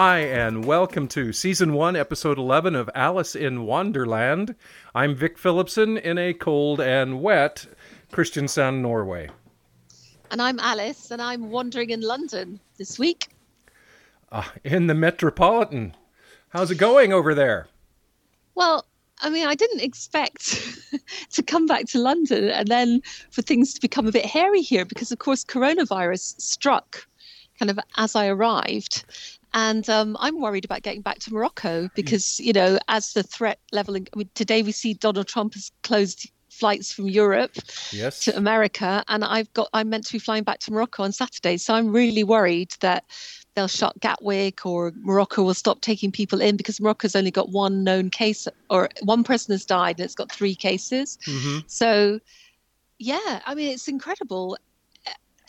Hi, and welcome to season one, episode 11 of Alice in Wonderland. I'm Vic Phillipson in a cold and wet Kristiansand, Norway. And I'm Alice, and I'm wandering in London this week. Uh, in the Metropolitan. How's it going over there? Well, I mean, I didn't expect to come back to London and then for things to become a bit hairy here because, of course, coronavirus struck kind of as I arrived. And um, I'm worried about getting back to Morocco because, you know, as the threat level, I mean, today we see Donald Trump has closed flights from Europe yes. to America, and I've got I'm meant to be flying back to Morocco on Saturday. So I'm really worried that they'll shut Gatwick or Morocco will stop taking people in because Morocco's only got one known case or one person has died and it's got three cases. Mm-hmm. So yeah, I mean it's incredible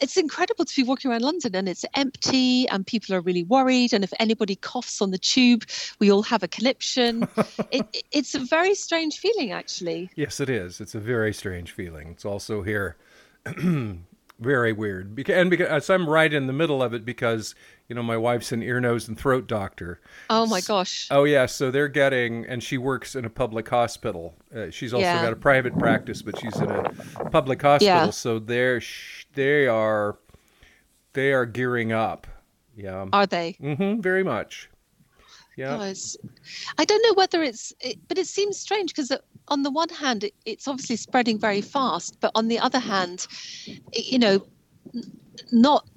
it's incredible to be walking around London and it's empty and people are really worried. And if anybody coughs on the tube, we all have a conniption. it, it's a very strange feeling, actually. Yes, it is. It's a very strange feeling. It's also here very weird. And because I'm right in the middle of it because, you know, my wife's an ear, nose, and throat doctor. Oh, my gosh. Oh, yeah. So they're getting, and she works in a public hospital. Uh, she's also Yeah. got a private practice, but she's in a public hospital. Yeah. So they're, sh- they are, they are gearing up. Yeah. Are they? Mm-hmm. Very much. Yeah. I don't know whether it's, it, but it seems strange because on the one hand, it, it's obviously spreading very fast, but on the other hand, it, you know, not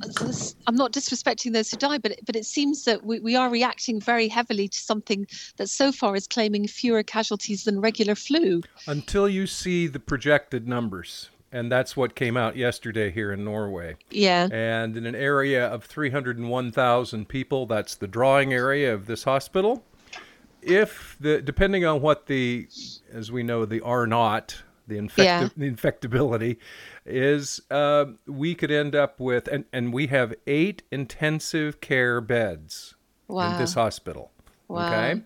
I'm not disrespecting those who die, but it, but it seems that we, we are reacting very heavily to something that so far is claiming fewer casualties than regular flu. Until you see the projected numbers. And that's what came out yesterday here in Norway. Yeah, And in an area of 301,000 people, that's the drawing area of this hospital. If the depending on what the, as we know, the R naught, the, infecti- Yeah. the infectability is, uh, we could end up with, and, and we have eight intensive care beds wow, in this hospital. Wow. Okay,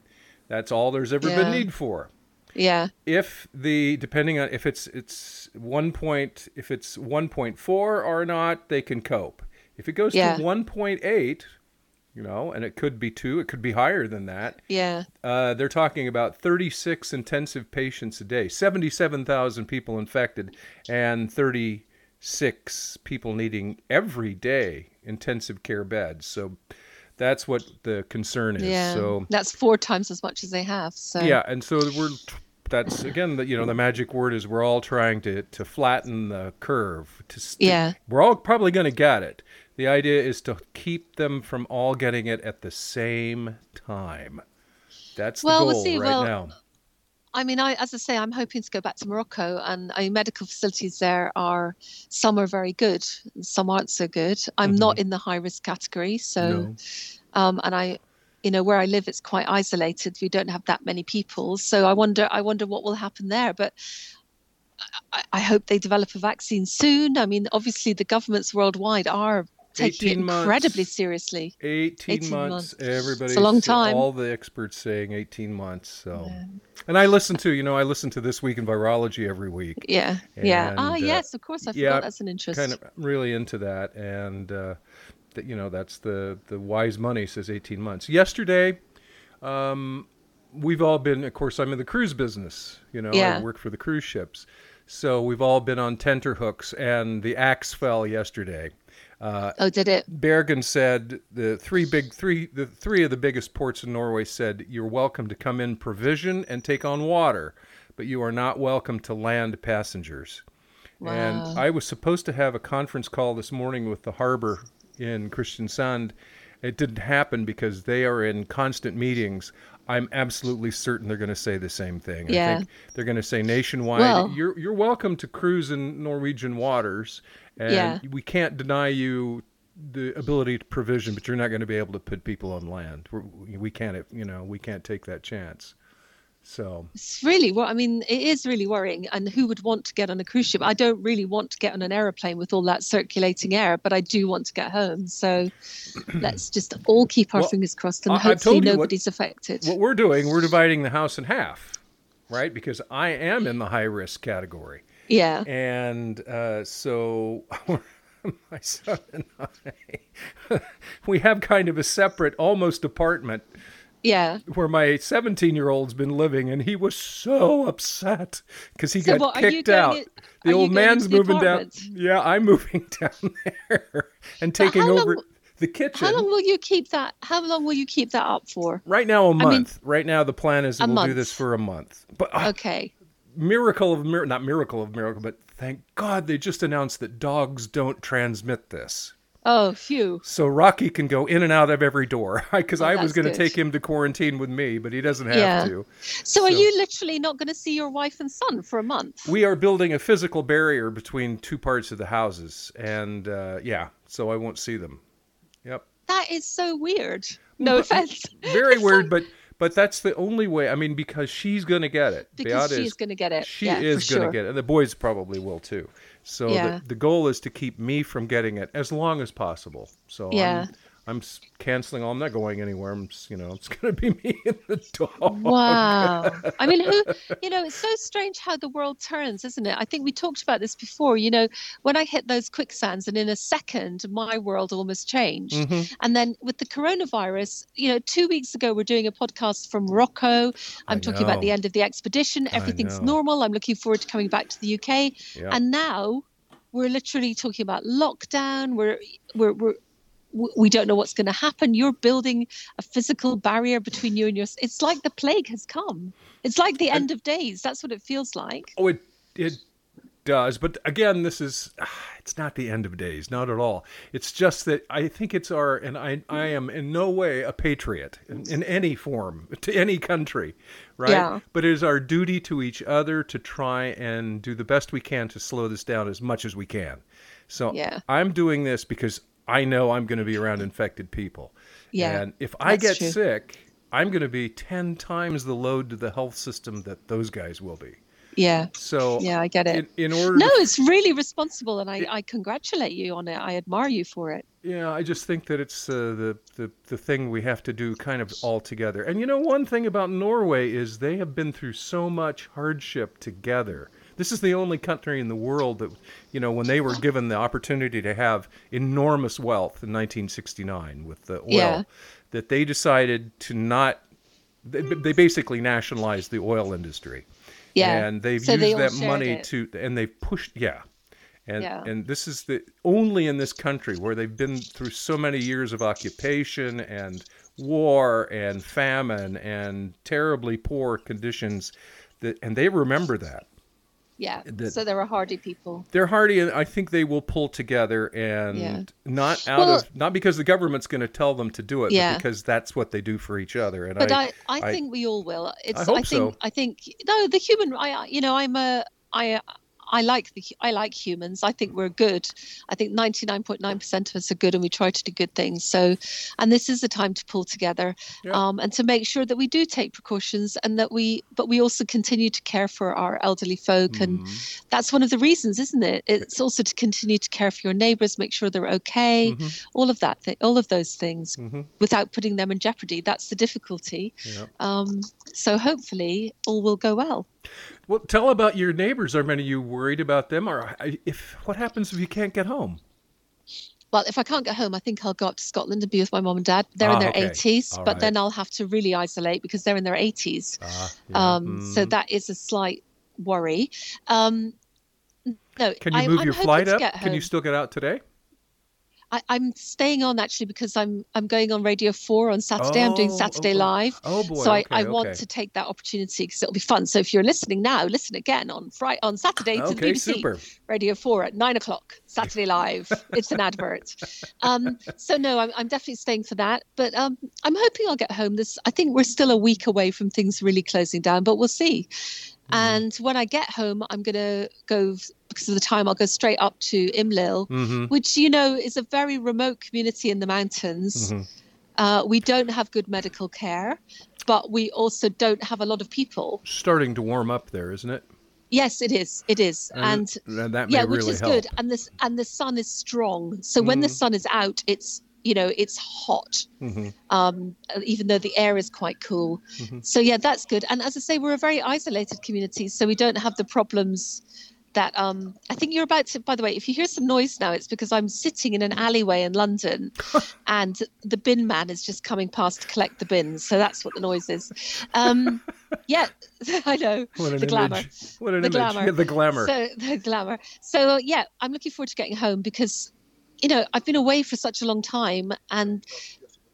that's all there's ever Yeah. been need for yeah, if the depending on if it's it's one point if it's 1.4 or not they can cope if it goes Yeah. to 1.8 you know and it could be two it could be higher than that yeah, uh, they're talking about 36 intensive patients a day 77000 people infected and 36 people needing every day intensive care beds so that's what the concern is yeah. so That's four times as much as they have. So yeah, and so we're that's again the you know the magic word is we're all trying to to flatten the curve to st- Yeah. we're all probably going to get it. The idea is to keep them from all getting it at the same time. That's the Well, goal we'll see. right Well, now. I mean, I, as I say, I'm hoping to go back to Morocco, and I mean, medical facilities there are some are very good, some aren't so good. I'm not in the high risk category, so Mm-hmm. No. um, and I, you know, where I live, it's quite isolated. We don't have that many people, so I wonder, I wonder what will happen there. But I, I hope they develop a vaccine soon. I mean, obviously, the governments worldwide are taking it 18 months. incredibly seriously. 18, 18 months. months. Everybody, It's a long time. All the experts saying 18 months. So, and I listen to you know I listen to this week in virology every week. Yeah, yeah. And, Ah, uh, yes, of course. I forgot yeah, that's an interest. kind of really into that and uh, you know that's the the wise money says 18 months yesterday um, we've all been of course i'm in the cruise business you know i work for the cruise ships so we've all been on tenterhooks and the axe fell yesterday uh, oh, did it? Bergen said the three big three the three of the biggest ports in Norway said you're welcome to come in provision and take on water, but you are not welcome to land passengers. Wow. And I was supposed to have a conference call this morning with the harbor in Kristiansand. It didn't happen because they are in constant meetings. I'm absolutely certain they're going to say the same thing. I Yeah. think they're going to say nationwide, Well- you're you're welcome to cruise in Norwegian waters, and Yeah. we can't deny you the ability to provision, but you're not going to be able to put people on land. We're, we can't, you know, we can't take that chance. So It's really what I mean. It is really worrying. And who would want to get on a cruise ship? I don't really want to get on an aeroplane with all that circulating air, but I do want to get home. So let's just all keep our Well, fingers crossed and I- hopefully you what- nobody's affected. what we're doing, we're dividing the house in half, right? Because I am in the high risk category. yeah. and uh, so my son and I, we have kind of a separate, almost apartment Yeah. where my 17 year old's been living, and he was so upset because he So got you kicked out. in- the old man's the moving down. Yeah, I'm moving down there and taking how long over the kitchen. How long will you keep that? How long will you keep that up for? Right now, a mean- month. right now, the plan is we'll do this for a month. But uh, Okay. miracle of mir- not miracle of miracle, but thank God they just announced that dogs don't transmit this. Oh, phew. So Rocky can go in and out of every door because Oh, I was going to take him to quarantine with me, but he doesn't have Yeah. to. So, are you literally not going to see your wife and son for a month? We are building a physical barrier between two parts of the houses, and uh, yeah, so I won't see them. Yep, That is so weird. No offense. very weird, but but that's the only way. I mean, because she's going to get it. Because Beata she's going to get it. She yeah, is going to sure. get it, and the boys probably will too. So Yeah. the, the goal is to keep me from getting it as long as possible. So Yeah. I'm, I'm canceling all. I'm not going anywhere. I'm, s- you know, it's going to be me and the dog. Wow. I mean, who, you know, it's so strange how the world turns, isn't it? I think we talked about this before. You know, when I hit those quicksands and in a second, my world almost changed. Mhm. And then with the coronavirus, you know, two weeks ago, we're doing a podcast from Morocco. I'm I talking about the end of the expedition. Everything's normal. I'm looking forward to coming back to the UK. And now we're literally talking about lockdown. We're, we're, we're, we don't know what's going to happen. You're building a physical barrier between you and your. It's like the plague has come. It's like the end of days. That's what it feels like. Oh, it it does, but again, this is it's not the end of days, not at all. It's just that I think it's our, and I I am in no way a patriot in, in any form to any country, right? Yeah. But it is our duty to each other to try and do the best we can to slow this down as much as we can. So Yeah. I'm doing this because I know I'm going to be around infected people. Yeah, And if I get true. sick, I'm going to be 10 times the load to the health system that those guys will be. Yeah. So Yeah, I get it. in, in order No, to, it's really responsible, and I, I congratulate you on it. I admire you for it. yeah i just think that it's uh, the, the the thing we have to do kind of all together and you know one thing about norway is they have been through so much hardship together this is the only country in the world that you know when they were given the opportunity to have enormous wealth in 1969 with the oil Yeah. that they decided to not they, they basically nationalized the oil industry Yeah. and they've So used they that money it. to and they've pushed yeah and Yeah. and this is the only in this country where they've been through so many years of occupation and war and famine and terribly poor conditions that and they remember that Yeah. that- so they're a hardy people. they're hardy and i think they will pull together and Yeah. not out Well- of not because the government's going to tell them to do it Yeah. but because that's what they do for each other and But I, I, I, I- think we all will. It's. hope I think. so. I think. No, the human. I. I- You know, I'm a. I. I like the. I like humans. I think we're good. I think 99.9% of us are good, and we try to do good things. So, and this is the time to pull together, Yeah. um, and to make sure that we do take precautions, and that we. But we also continue to care for our elderly folk, and Mhm. that's one of the reasons, isn't it? It's also to continue to care for your neighbours, make sure they're okay, Mhm. all of that, th- all of those things, Mhm. without putting them in jeopardy. That's the difficulty. Yeah. Um, so hopefully all will go well. Well tell about your neighbors are many of you worried about them or if what happens if you can't get home Well, if I can't get home, I think I'll go up to Scotland and be with my mom and dad. They're in Ah, their okay. 80s, All but right. then I'll have to really isolate because they're in their 80s. Ah, yeah. Um, So Mm. that is a slight worry. Um, no, Can you I, move I'm your flight up? Can you still get out today? I, I'm staying on actually because I'm I'm going on Radio Four on Saturday. I'm doing Oh, Saturday oh, oh. Live. Oh boy. so I, okay, I want okay. to take that opportunity because it'll be fun. So if you're listening now, listen again on Friday on Saturday to the BBC super. Radio Four at nine o'clock Saturday Live. it's an advert. Um, so no, I'm, I'm definitely staying for that. But um, I'm hoping I'll get home. This I think we're still a week away from things really closing down, but we'll see. Mm-hmm. And when I get home, I'm gonna go because of the time. I'll go straight up to Imlil, Mm-hmm. which you know is a very remote community in the mountains. Mhm. Uh, we don't have good medical care, but we also don't have a lot of people. Starting to warm up there, isn't it? Yes, it is. It is, and and that may yeah, really which is help. good. And this and the sun is strong. So when the Mhm. sun is out, it's you know it's hot. hmm Um, even though the air is quite cool. Mhm. So yeah, that's good. And as I say, we're a very isolated community, so we don't have the problems that um, I think you're about to. By the way, if you hear some noise now, it's because I'm sitting in an alleyway in London, and the bin man is just coming past to collect the bins. So that's what the noise is. Um, yeah, I know What an the glamour. image. What an The image. glamour. Yeah, the glamour. So the glamour. So yeah, I'm looking forward to getting home because, you know, I've been away for such a long time, and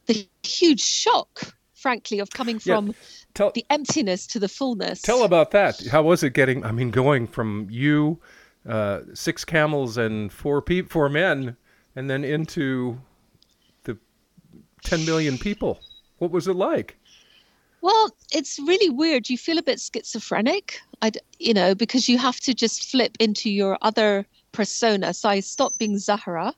the huge shock, frankly, of coming Yeah. from tell, the emptiness to the fullness. tell about that. How was it getting, I mean, going from you, uh, six camels and four pe- four men, and then into the 10 million people? What was it like? Well, it's really weird. You feel a bit schizophrenic, I'd, you know, because you have to just flip into your other persona. So I stopped being Zahara,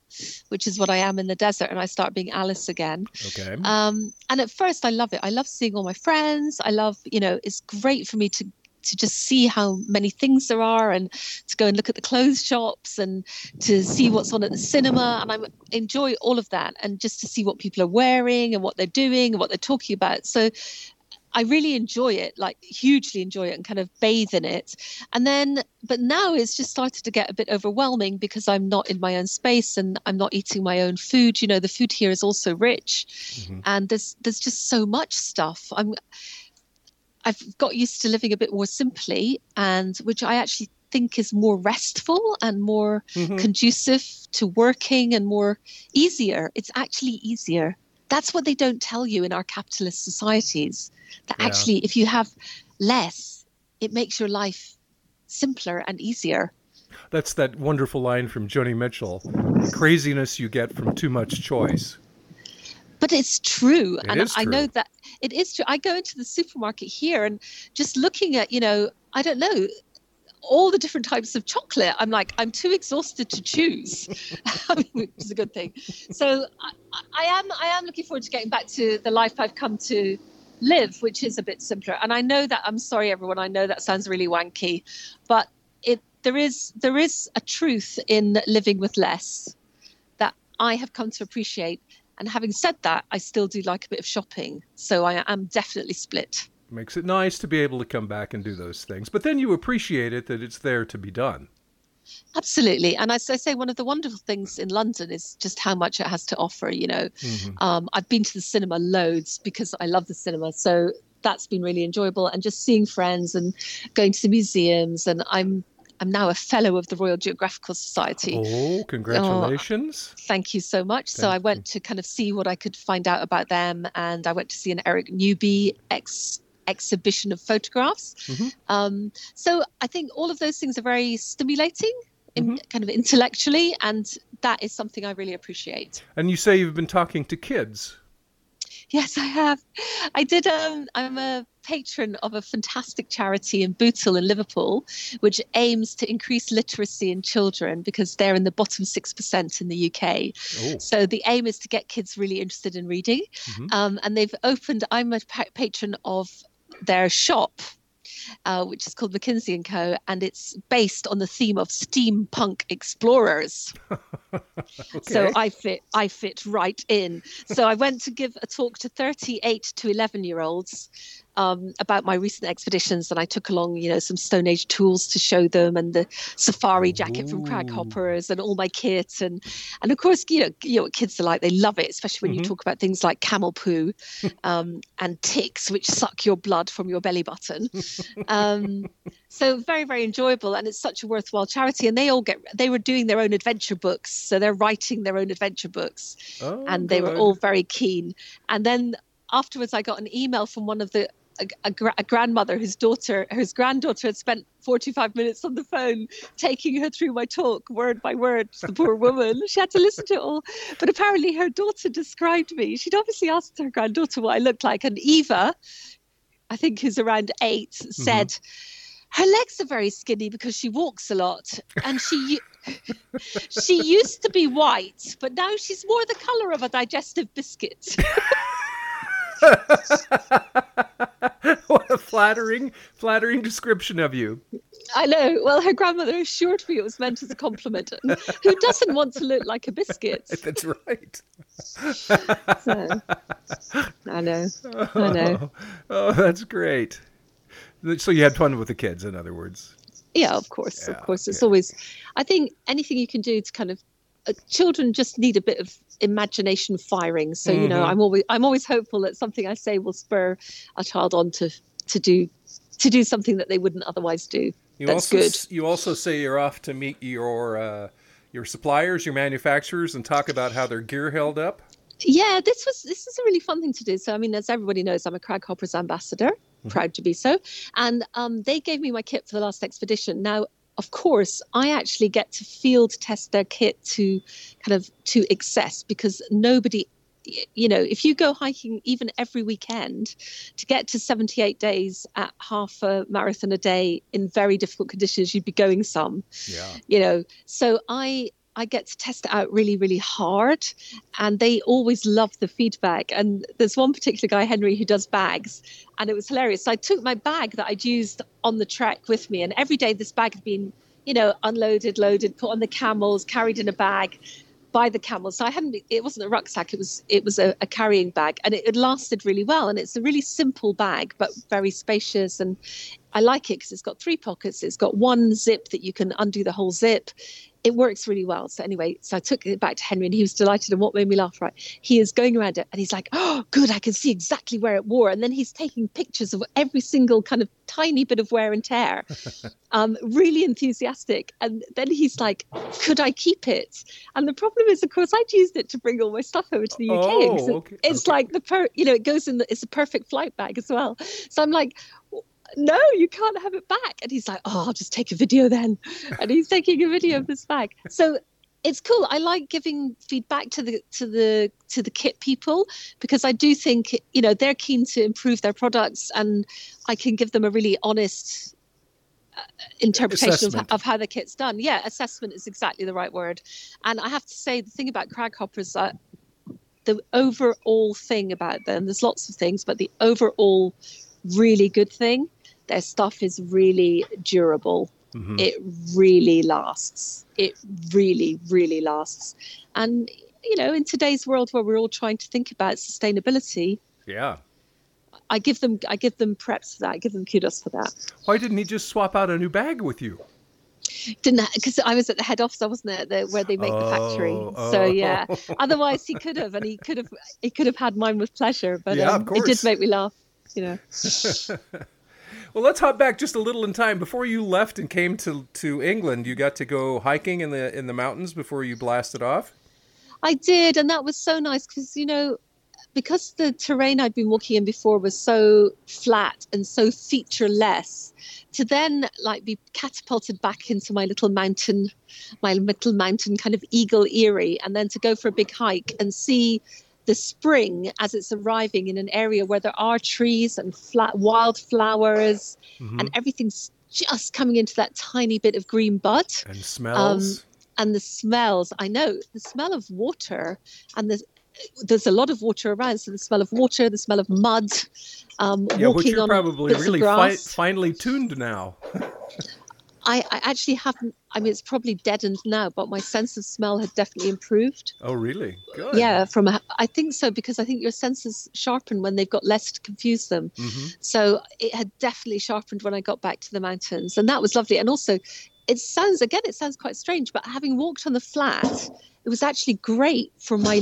which is what I am in the desert, and I start being Alice again. Okay. Um, and at first, I love it. I love seeing all my friends. I love, you know, it's great for me to to just see how many things there are and to go and look at the clothes shops and to see what's on at the cinema and I enjoy all of that and just to see what people are wearing and what they're doing and what they're talking about. So I really enjoy it, like hugely enjoy it and kind of bathe in it. And then, but now it's just started to get a bit overwhelming because I'm not in my own space and I'm not eating my own food. You know, the food here is also rich Mhm. and there's there's just so much stuff. I'm I've got used to living a bit more simply and which I actually think is more restful and more Mhm. conducive to working and more easier. It's actually easier. That's what they don't tell you in our capitalist societies. That Yeah. actually, if you have less, it makes your life simpler and easier. That's that wonderful line from Joni Mitchell craziness you get from too much choice. But it's true. It and is I know that it is true. I go into the supermarket here and just looking at, you know, I don't know, all the different types of chocolate. I'm like, I'm too exhausted to choose, which is a good thing. So I, I am, I am looking forward to getting back to the life I've come to live, which is a bit simpler. And I know that I'm sorry, everyone. I know that sounds really wanky, but it there is there is a truth in living with less that I have come to appreciate. And having said that, I still do like a bit of shopping. So I am definitely split. Makes it nice to be able to come back and do those things. But then you appreciate it that it's there to be done. Absolutely. And as I say, one of the wonderful things in London is just how much it has to offer. You know, Mhm. um, I've been to the cinema loads because I love the cinema. So that's been really enjoyable. And just seeing friends and going to the museums. And I'm I'm now a fellow of the Royal Geographical Society. Oh, congratulations. Thank you so much. so I went to kind of see what I could find out about them, and I went to see an Eric Newby ex exhibition of photographs. Mhm. Um, so I think all of those things are very stimulating, in, Mm-hmm. kind of intellectually, and that is something I really appreciate. And you say you've been talking to kids. Yes, I have. I did. Um, I'm a patron of a fantastic charity in Bootle in Liverpool, which aims to increase literacy in children because they're in the bottom six percent in the UK. Oh, So the aim is to get kids really interested in reading, Mhm. um, and they've opened. I'm a pa- patron of their shop. Uh, which is called McKinsey and Co. And it's based on the theme of steampunk explorers. So. I fit I fit right in. So I went to give a talk to 38 to 11 year olds um, about my recent expeditions, and I took along you know some Stone Age tools to show them, and the safari jacket from Ooh. Craghoppers, and all my kit, and and of course you know you know what kids are like they love it, especially when Mhm. you talk about things like camel poo um, and ticks which suck your blood from your belly button. Um, so very very enjoyable and it's such a worthwhile charity and they all get they were doing their own adventure books so they're writing their own adventure books Oh, and they were all very keen and then afterwards i got an email from one of the a, a, a grandmother whose daughter whose granddaughter had spent 45 minutes on the phone taking her through my talk word by word the poor woman. She had to listen to it all. But apparently her daughter described me. She'd obviously asked her granddaughter what i looked like and eva i think who's around 8 mm-hmm. said her legs are very skinny because she walks a lot and she she used to be white but now she's more the color of a digestive biscuit what a flattering, flattering description of you. i know well her grandmother assured me it was meant as a compliment who doesn't want to look like a biscuit That's right. so, i know I know. Oh, oh, that's great. So you had fun with the kids, in other words. Yeah, of course, Yeah, of course. It's always. I think anything you can do to kind of. Children just need a bit of imagination firing. So you know, Mhm. I'm always I'm always hopeful that something I say will spur a child on to to do to do something that they wouldn't otherwise do. You That's also good. you also say you're off to meet your uh, your suppliers, your manufacturers, and talk about how their gear held up. Yeah, this was this is a really fun thing to do. So I mean, as everybody knows, I'm a Craghoppers ambassador, proud to be so. And um, they gave me my kit for the last expedition. Now, of course, I actually get to field test their kit to kind of to excess because nobody you know, if you go hiking even every weekend to get to 78 days at half a marathon a day in very difficult conditions, you'd be going some Yeah. you know so i i get to test it out really really hard and they always love the feedback. And there's one particular guy henry who does bags and it was hilarious. So i took my bag that i'd used on the trek with me and every day this bag had been you know unloaded loaded put on the camels carried in a bag by the camels. So i hadn't it wasn't a rucksack it was it was a, a carrying bag and it had lasted really well. And it's a really simple bag but very spacious and I like it because it's got three pockets. It's got one zip that you can undo the whole zip. It works really well. So anyway, so I took it back to Henry and he was delighted. And what made me laugh, right? He is going around it and he's like, oh, good, I can see exactly where it wore. And then he's taking pictures of every single kind of tiny bit of wear and tear. um, really enthusiastic. And then he's like, could I keep it? And the problem is, of course, I'd used it to bring all my stuff over to the UK. Oh, okay, It's okay. like the per, you know, it goes in the, it's a perfect flight bag as well. So I'm like, no, you can't have it back. And he's like, oh, I'll just take a video then. And he's taking a video of this bag. So it's cool. I like giving feedback to the to the to the kit people because I do think you know they're keen to improve their products, and I can give them a really honest uh, interpretation of, of how the kit's done. Yeah, assessment is exactly the right word. And I have to say, the thing about Craghoppers, uh, the overall thing about them, there's lots of things, but the overall really good thing, their stuff is really durable. Mhm. It really lasts. It really, really lasts. And, you know, in today's world where we're all trying to think about sustainability, Yeah. I give them I give them preps for that. I give them kudos for that. Why didn't he just swap out a new bag with you? Didn't because I was at the head office, I wasn't at the where they make the factory. Oh, So oh. yeah. Otherwise he could have and he could have he could have had mine with pleasure. But Yeah, of um, it did make me laugh, you know. Well, let's hop back just a little in time. Before you left and came to to England, you got to go hiking in the in the mountains before you blasted off. I did, and that was so nice because you know, because the terrain I'd been walking in before was so flat and so featureless, to then like be catapulted back into my little mountain, my little mountain kind of eagle eyrie, and then to go for a big hike and see the spring as it's arriving in an area where there are trees and flat wildflowers Mhm. and everything's just coming into that tiny bit of green bud and smells. and the smells i know the smell of water and the there's a lot of water around so the smell of water the smell of mud um yeah, which you're on probably really fi- finely tuned now. I, I actually haven't i mean it's probably deadened now but my sense of smell had definitely improved Oh, really? Good. yeah from a, i think so because i think your senses sharpen when they've got less to confuse them hmm So it had definitely sharpened when I got back to the mountains, and that was lovely. And also, it sounds again, it sounds quite strange, but having walked on the flat, it was actually great for my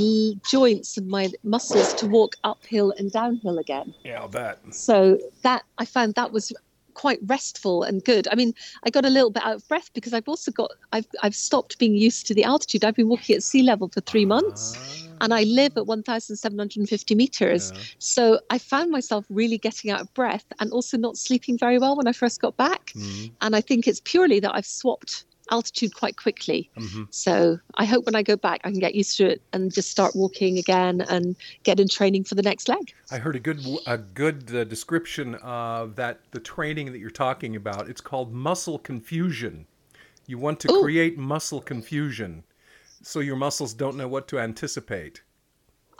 joints and my muscles to walk uphill and downhill again. Yeah, I'll bet. So that I found that was quite restful and good. I mean, I got a little bit out of breath because I've also got I've I've stopped being used to the altitude. I've been walking at sea level for three months. Ah, And I live at 1,750 meters. yeah. So I found myself really getting out of breath and also not sleeping very well when I first got back. Mhm, And I think it's purely that I've swapped altitude quite quickly. mhm. So I hope when I go back, I can get used to it and just start walking again and get in training for the next leg. I heard a good a good uh, description of that the training that you're talking about. It's called muscle confusion. You want to Ooh. create muscle confusion, so your muscles don't know what to anticipate.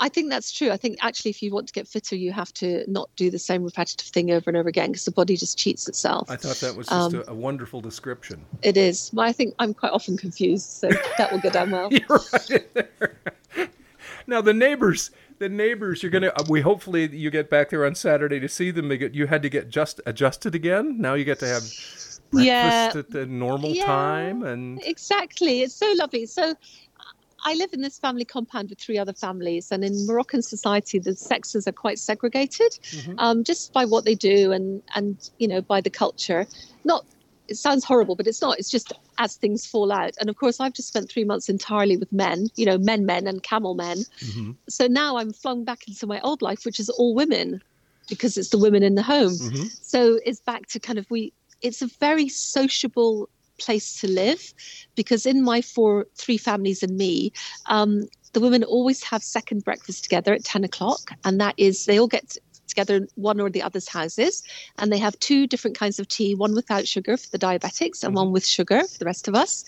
I think that's true. I think actually, if you want to get fitter, you have to not do the same repetitive thing over and over again because the body just cheats itself. I thought that was just Um, a, a wonderful description. It is. Well, I think I'm quite often confused, so that will go down well. You're right in there. Now the neighbors, the neighbors, you're gonna. We hopefully you get back there on Saturday to see them. They get you had to get just adjusted again. Now you get to have breakfast Yeah, at the normal yeah, time and exactly. It's so lovely. So I live in this family compound with three other families, and in Moroccan society, the sexes are quite segregated, Mhm. um, just by what they do and and you know by the culture. Not it sounds horrible, but it's not. It's just as things fall out. And of course, I've just spent three months entirely with men, you know, men, men, and camel men. Mhm. So now I'm flung back into my old life, which is all women, because it's the women in the home. Mhm. So it's back to kind of we. It's a very sociable place to live, because in my four, three families and me, um, the women always have second breakfast together at ten o'clock, and that is they all get together in one or the other's houses, and they have two different kinds of tea, one without sugar for the diabetics, and one with sugar for the rest of us,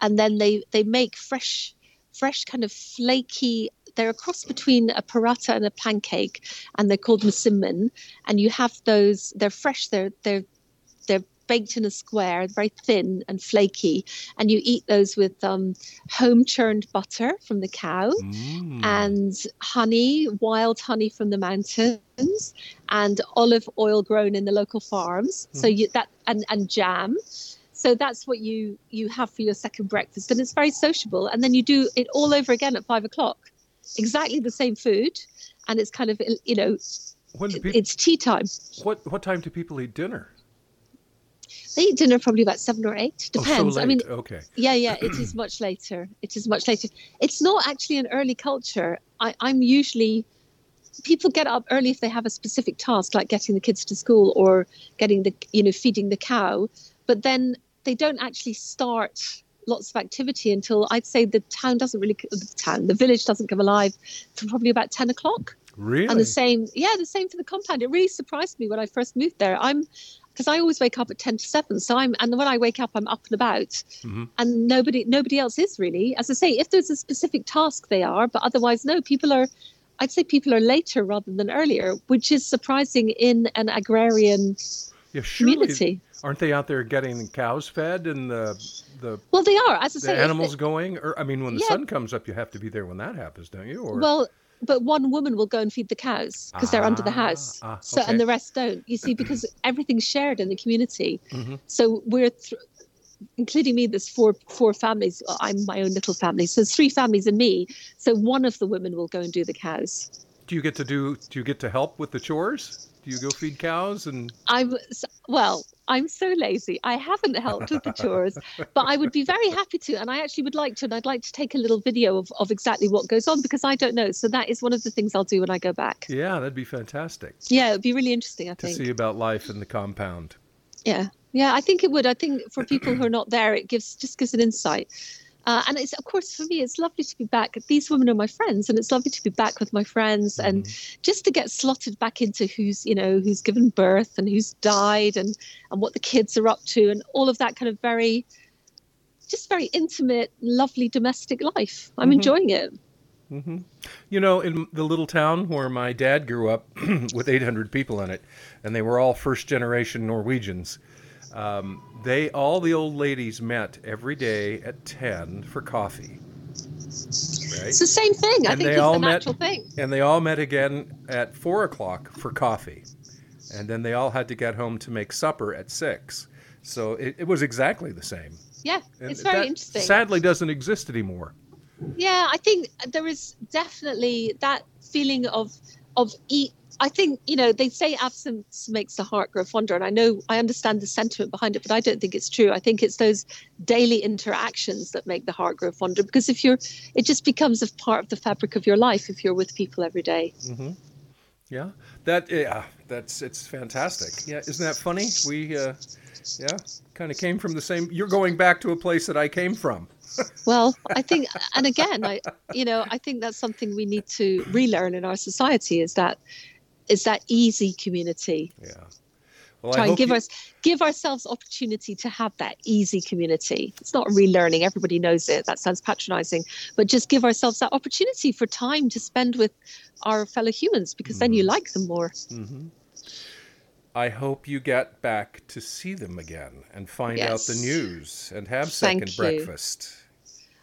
and then they they make fresh, fresh kind of flaky. They're a cross between a paratha and a pancake, and they're called musimman. And you have those. They're fresh. They're they're baked in a square, very thin and flaky, and you eat those with um, home churned butter from the cow Mm. and honey, wild honey from the mountains, and olive oil grown in the local farms. So you that and and jam. So that's what you you have for your second breakfast, and it's very sociable. And then you do it all over again at five o'clock, exactly the same food, and it's kind of you know when people it's tea time. what what time do people eat dinner They eat dinner probably about seven or eight. oh so Depends. I mean, okay Yeah, yeah, it is much later. It is much later. It's not actually an early culture. I, I'm usually people get up early if they have a specific task, like getting the kids to school or getting the you know feeding the cow. But then they don't actually start lots of activity until I'd say the town doesn't really the town the village doesn't come alive till probably about ten o'clock. Really And the same, yeah, the same for the compound. It really surprised me when I first moved there. I'm because I always wake up at ten to seven, so I'm and when I wake up, I'm up and about, Mhm. and nobody nobody else is really. As I say, if there's a specific task, they are, but otherwise, no. People are. I'd say people are later rather than earlier, which is surprising in an agrarian yeah surely community. aren't they out there getting cows fed and the the Well, they are. As I the say, animals they- going or i mean when the Yeah. sun comes up you have to be there when that happens don't you or Well, but one woman will go and feed the cows because they're under the house. Ah, ah, so and the rest don't. You see, because everything's shared in the community. Mhm. So we're, th- including me. There's four four families. Well, I'm my own little family. So there's three families and me. So one of the women will go and do the cows. do you get to do do you get to help with the chores do you go feed cows and I'm well. I'm so lazy. I haven't helped with the chores, but I would be very happy to, and I actually would like to. And I'd like to take a little video of, of exactly what goes on because I don't know. So that is one of the things I'll do when I go back. yeah that'd be fantastic Yeah, it'd be really interesting. I to think. To see about life in the compound Yeah, yeah, I think it would. I think for people who are not there, it gives just gives an insight. Uh, and it's of course for me, it's lovely to be back. These women are my friends, and it's lovely to be back with my friends and just to get slotted back into who's you know who's given birth and who's died and and what the kids are up to and all of that kind of very, just very intimate, lovely domestic life. I'm Mhm. enjoying it. hmm You know, in the little town where my dad grew up, with 800 people in it, and they were all first generation Norwegians. Um, they all the old ladies met every day at 10 for coffee, right? It's the same thing. I And think they it's all the met- natural thing. And they all met again at four o'clock for coffee, and then they all had to get home to make supper at six. So it, it was exactly the same. Yeah, And it's very that interesting. Sadly, doesn't exist anymore. Yeah, I think there is definitely that feeling of of eat. I think you know they say absence makes the heart grow fonder, and I know I understand the sentiment behind it, but I don't think it's true. I think it's those daily interactions that make the heart grow fonder because if you're, it just becomes a part of the fabric of your life if you're with people every day. hmm Yeah, that yeah, that's it's fantastic. Yeah, isn't that funny? We uh, yeah, kind of came from the same. You're going back to a place that I came from. Well, I think, and again, I you know I think that's something we need to relearn in our society is that is that easy community Yeah. Well, try and give you- us give ourselves opportunity to have that easy community it's not relearning everybody knows it that sounds patronizing but just give ourselves that opportunity for time to spend with our fellow humans because then you Mm-hmm. like them more Mhm. I hope you get back to see them again and find out the news and have Thank second you. breakfast.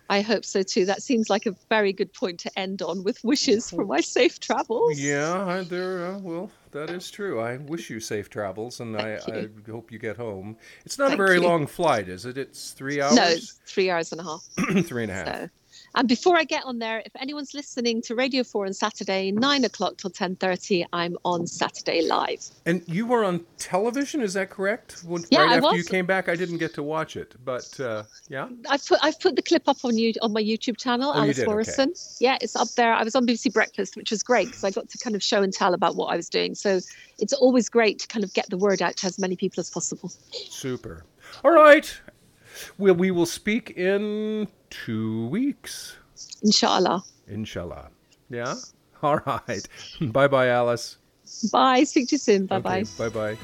i hope so too that seems like a very good point to end on with wishes for my safe travels Yeah, I- there. Uh, well, that is true. I wish you safe travels, and I, I hope you get home. It's not a very you. long flight, is it? It's three hours. No, it's three hours and a half. three and a half. So, and before I get on there, if anyone's listening to Radio Four on Saturday, nine o'clock till ten thirty, I'm on Saturday Live. And you were on television, is that correct? When, Yeah, right I after you came back, I didn't get to watch it, but uh, yeah. I've put I've put the clip up on you on my YouTube channel, Oh, you Alice? Okay. Morrison. Yeah, it's up there. I was on BBC Breakfast, which was great because I got to kind of show and tell about what I was doing. So it's always great to kind of get the word out to as many people as possible. Super. All right. Well, we will speak in two weeks, Inshallah. inshallah. Yeah? All right. Bye bye, Alice. Bye. Speak to you soon. Bye bye. Bye bye.